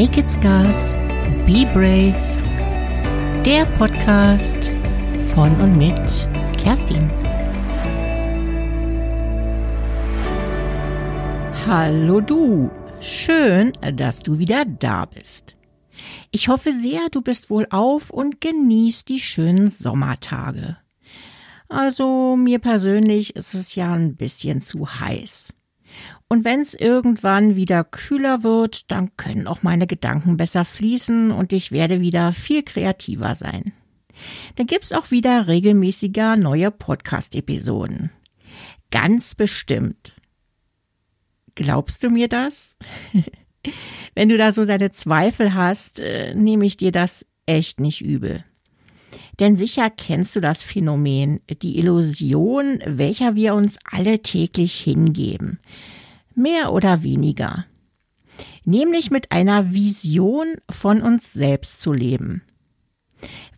Naked Scars, Be Brave, der Podcast von und mit Kerstin. Hallo du, schön, dass du wieder da bist. Ich hoffe sehr, du bist wohl auf und genießt die schönen Sommertage. Also mir persönlich ist es ja ein bisschen zu heiß. Und wenn es irgendwann wieder kühler wird, dann können auch meine Gedanken besser fließen und ich werde wieder viel kreativer sein. Dann gibt's auch wieder regelmäßiger neue Podcast-Episoden. Ganz bestimmt. Glaubst du mir das? wenn du da so deine Zweifel hast, äh, nehme ich dir das echt nicht übel. Denn sicher kennst du das Phänomen, die Illusion, welcher wir uns alle täglich hingeben. Mehr oder weniger. Nämlich mit einer Vision von uns selbst zu leben.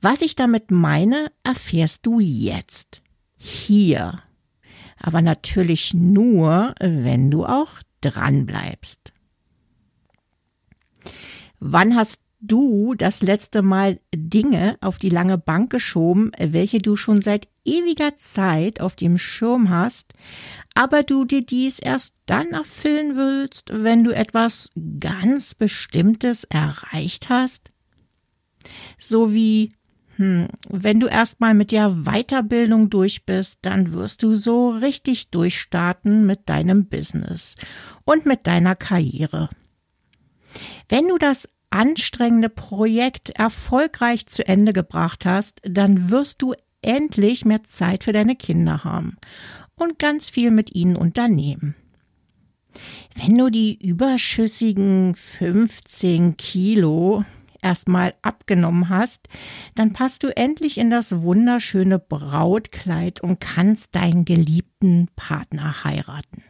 Was ich damit meine, erfährst du jetzt. Hier. Aber natürlich nur, wenn du auch dran bleibst. Wann hast du das letzte Mal Dinge auf die lange Bank geschoben, welche du schon seit ewiger Zeit auf dem Schirm hast, aber du dir dies erst dann erfüllen willst, wenn du etwas ganz Bestimmtes erreicht hast? So wie, hm, wenn du erstmal mit der Weiterbildung durch bist, dann wirst du so richtig durchstarten mit deinem Business und mit deiner Karriere. Wenn du das anstrengende Projekt erfolgreich zu Ende gebracht hast, dann wirst du endlich mehr Zeit für deine Kinder haben und ganz viel mit ihnen unternehmen. Wenn du die überschüssigen 15 Kilo erstmal abgenommen hast, dann passt du endlich in das wunderschöne Brautkleid und kannst deinen geliebten Partner heiraten.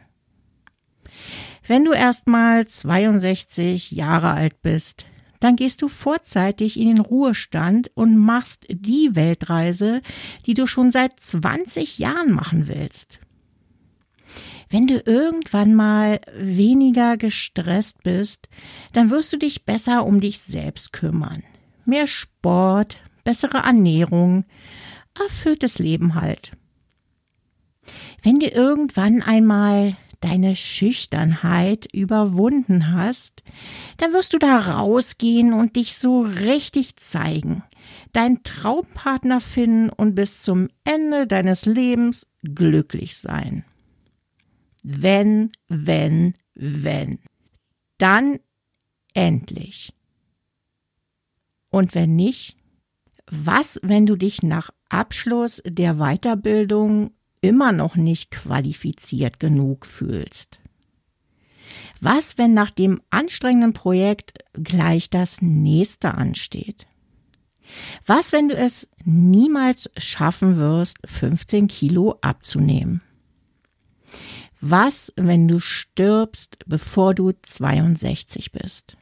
Wenn du erstmal 62 Jahre alt bist, dann gehst du vorzeitig in den Ruhestand und machst die Weltreise, die du schon seit 20 Jahren machen willst. Wenn du irgendwann mal weniger gestresst bist, dann wirst du dich besser um dich selbst kümmern. Mehr Sport, bessere Ernährung, erfülltes Leben halt. Wenn du irgendwann einmal deine Schüchternheit überwunden hast, dann wirst du da rausgehen und dich so richtig zeigen, deinen Traumpartner finden und bis zum Ende deines Lebens glücklich sein. Wenn, wenn, wenn. Dann endlich. Und wenn nicht, was, wenn du dich nach Abschluss der Weiterbildung immer noch nicht qualifiziert genug fühlst? Was, wenn nach dem anstrengenden Projekt gleich das nächste ansteht? Was, wenn du es niemals schaffen wirst, 15 Kilo abzunehmen? Was, wenn du stirbst, bevor du 62 bist?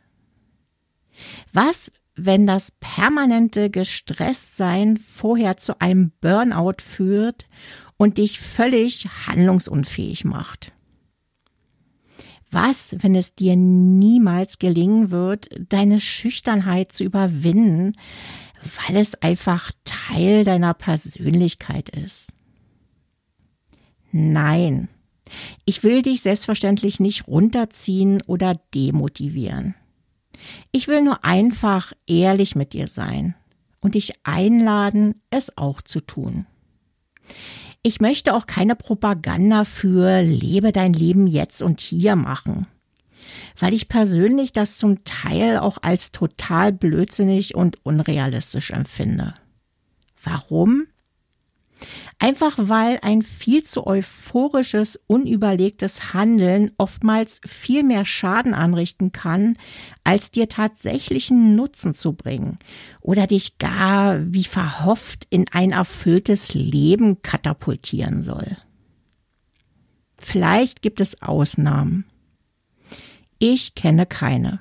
Was, wenn das permanente Gestresstsein vorher zu einem Burnout führt und dich völlig handlungsunfähig macht. Was, wenn es dir niemals gelingen wird, deine Schüchternheit zu überwinden, weil es einfach Teil deiner Persönlichkeit ist? Nein, ich will dich selbstverständlich nicht runterziehen oder demotivieren. Ich will nur einfach ehrlich mit dir sein und dich einladen, es auch zu tun. Ich möchte auch keine Propaganda für lebe dein Leben jetzt und hier machen, weil ich persönlich das zum Teil auch als total blödsinnig und unrealistisch empfinde. Warum? Einfach weil ein viel zu euphorisches, unüberlegtes Handeln oftmals viel mehr Schaden anrichten kann, als dir tatsächlichen Nutzen zu bringen oder dich gar wie verhofft in ein erfülltes Leben katapultieren soll. Vielleicht gibt es Ausnahmen. Ich kenne keine.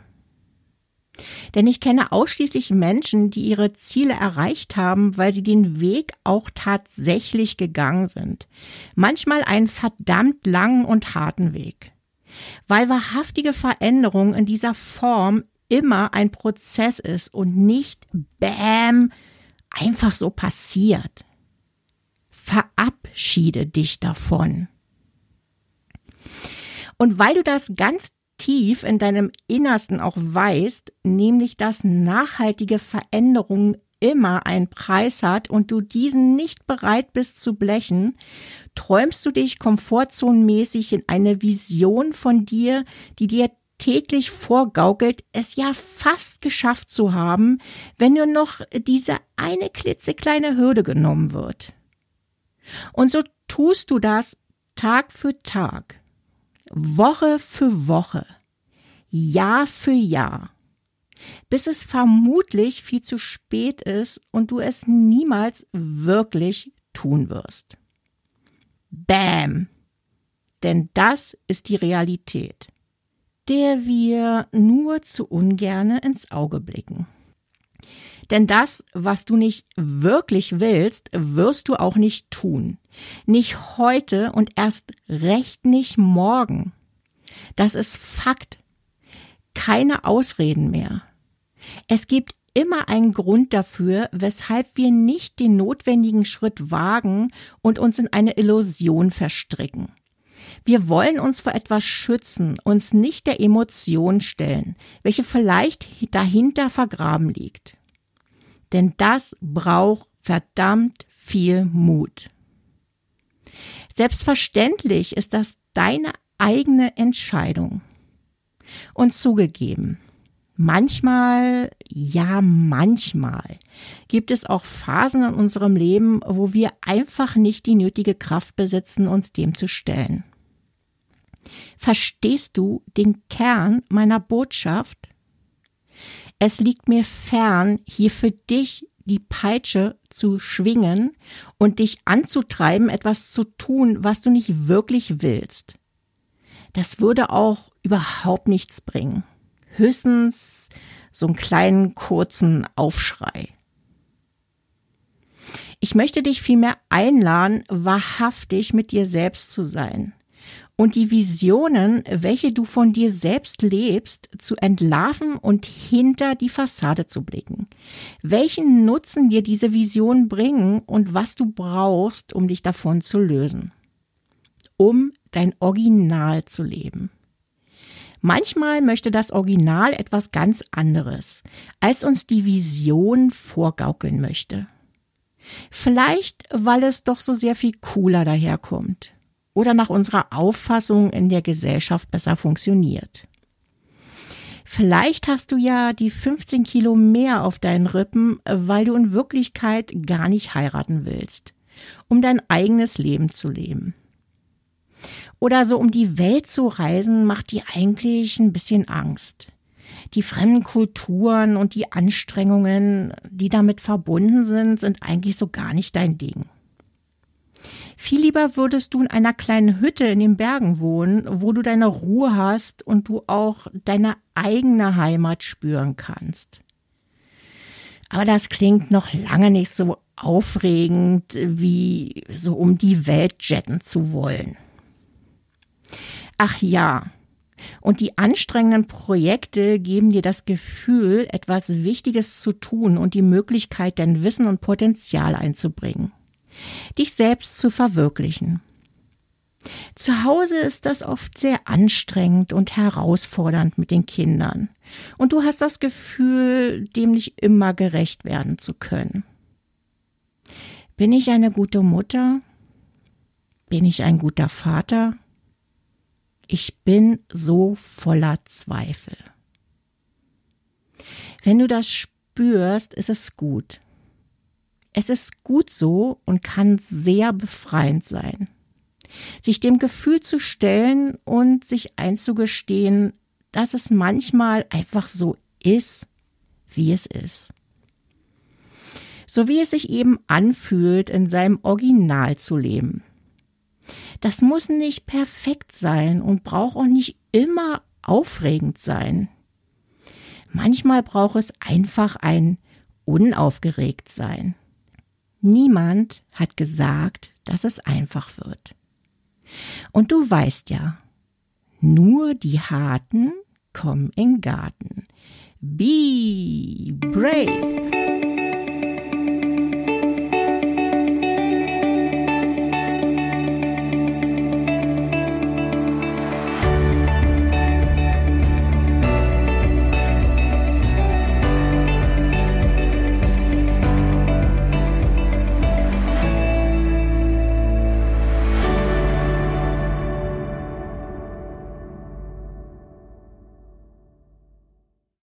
Denn ich kenne ausschließlich Menschen, die ihre Ziele erreicht haben, weil sie den Weg auch tatsächlich gegangen sind. Manchmal einen verdammt langen und harten Weg. Weil wahrhaftige Veränderung in dieser Form immer ein Prozess ist und nicht bam einfach so passiert. Verabschiede dich davon. Und weil du das ganz tief in deinem Innersten auch weißt, nämlich dass nachhaltige Veränderung immer einen Preis hat und du diesen nicht bereit bist zu blechen, träumst du dich komfortzonenmäßig in eine Vision von dir, die dir täglich vorgaukelt, es ja fast geschafft zu haben, wenn nur noch diese eine klitzekleine Hürde genommen wird. Und so tust du das Tag für Tag, Woche für Woche, Jahr für Jahr, bis es vermutlich viel zu spät ist und du es niemals wirklich tun wirst. Bam! Denn das ist die Realität, der wir nur zu ungerne ins Auge blicken. Denn das, was du nicht wirklich willst, wirst du auch nicht tun. Nicht heute und erst recht nicht morgen. Das ist Fakt. Keine Ausreden mehr. Es gibt immer einen Grund dafür, weshalb wir nicht den notwendigen Schritt wagen und uns in eine Illusion verstricken. Wir wollen uns vor etwas schützen, uns nicht der Emotion stellen, welche vielleicht dahinter vergraben liegt. Denn das braucht verdammt viel Mut. Selbstverständlich ist das deine eigene Entscheidung. Und zugegeben, manchmal, ja manchmal, gibt es auch Phasen in unserem Leben, wo wir einfach nicht die nötige Kraft besitzen, uns dem zu stellen. Verstehst du den Kern meiner Botschaft? Es liegt mir fern, hier für dich die Peitsche zu schwingen und dich anzutreiben, etwas zu tun, was du nicht wirklich willst. Das würde auch überhaupt nichts bringen. Höchstens so einen kleinen kurzen Aufschrei. Ich möchte dich vielmehr einladen, wahrhaftig mit dir selbst zu sein und die Visionen, welche du von dir selbst lebst, zu entlarven und hinter die Fassade zu blicken. Welchen Nutzen dir diese Visionen bringen und was du brauchst, um dich davon zu lösen. Um dein Original zu leben. Manchmal möchte das Original etwas ganz anderes, als uns die Vision vorgaukeln möchte. Vielleicht, weil es doch so sehr viel cooler daherkommt oder nach unserer Auffassung in der Gesellschaft besser funktioniert. Vielleicht hast du ja die 15 Kilo mehr auf deinen Rippen, weil du in Wirklichkeit gar nicht heiraten willst, um dein eigenes Leben zu leben. Oder so um die Welt zu reisen, macht dir eigentlich ein bisschen Angst. Die fremden Kulturen und die Anstrengungen, die damit verbunden sind, sind eigentlich so gar nicht dein Ding. Viel lieber würdest du in einer kleinen Hütte in den Bergen wohnen, wo du deine Ruhe hast und du auch deine eigene Heimat spüren kannst. Aber das klingt noch lange nicht so aufregend, wie so um die Welt jetten zu wollen. Ach ja, und die anstrengenden Projekte geben dir das Gefühl, etwas Wichtiges zu tun und die Möglichkeit, dein Wissen und Potenzial einzubringen dich selbst zu verwirklichen. Zu Hause ist das oft sehr anstrengend und herausfordernd mit den Kindern. Und du hast das Gefühl, dem nicht immer gerecht werden zu können. Bin ich eine gute Mutter? Bin ich ein guter Vater? Ich bin so voller Zweifel. Wenn du das spürst, ist es gut. Es ist gut so und kann sehr befreiend sein. Sich dem Gefühl zu stellen und sich einzugestehen, dass es manchmal einfach so ist, wie es ist. So wie es sich eben anfühlt, in seinem Original zu leben. Das muss nicht perfekt sein und braucht auch nicht immer aufregend sein. Manchmal braucht es einfach ein unaufgeregt sein. Niemand hat gesagt, dass es einfach wird. Und du weißt ja, nur die Harten kommen in Garten. Be brave.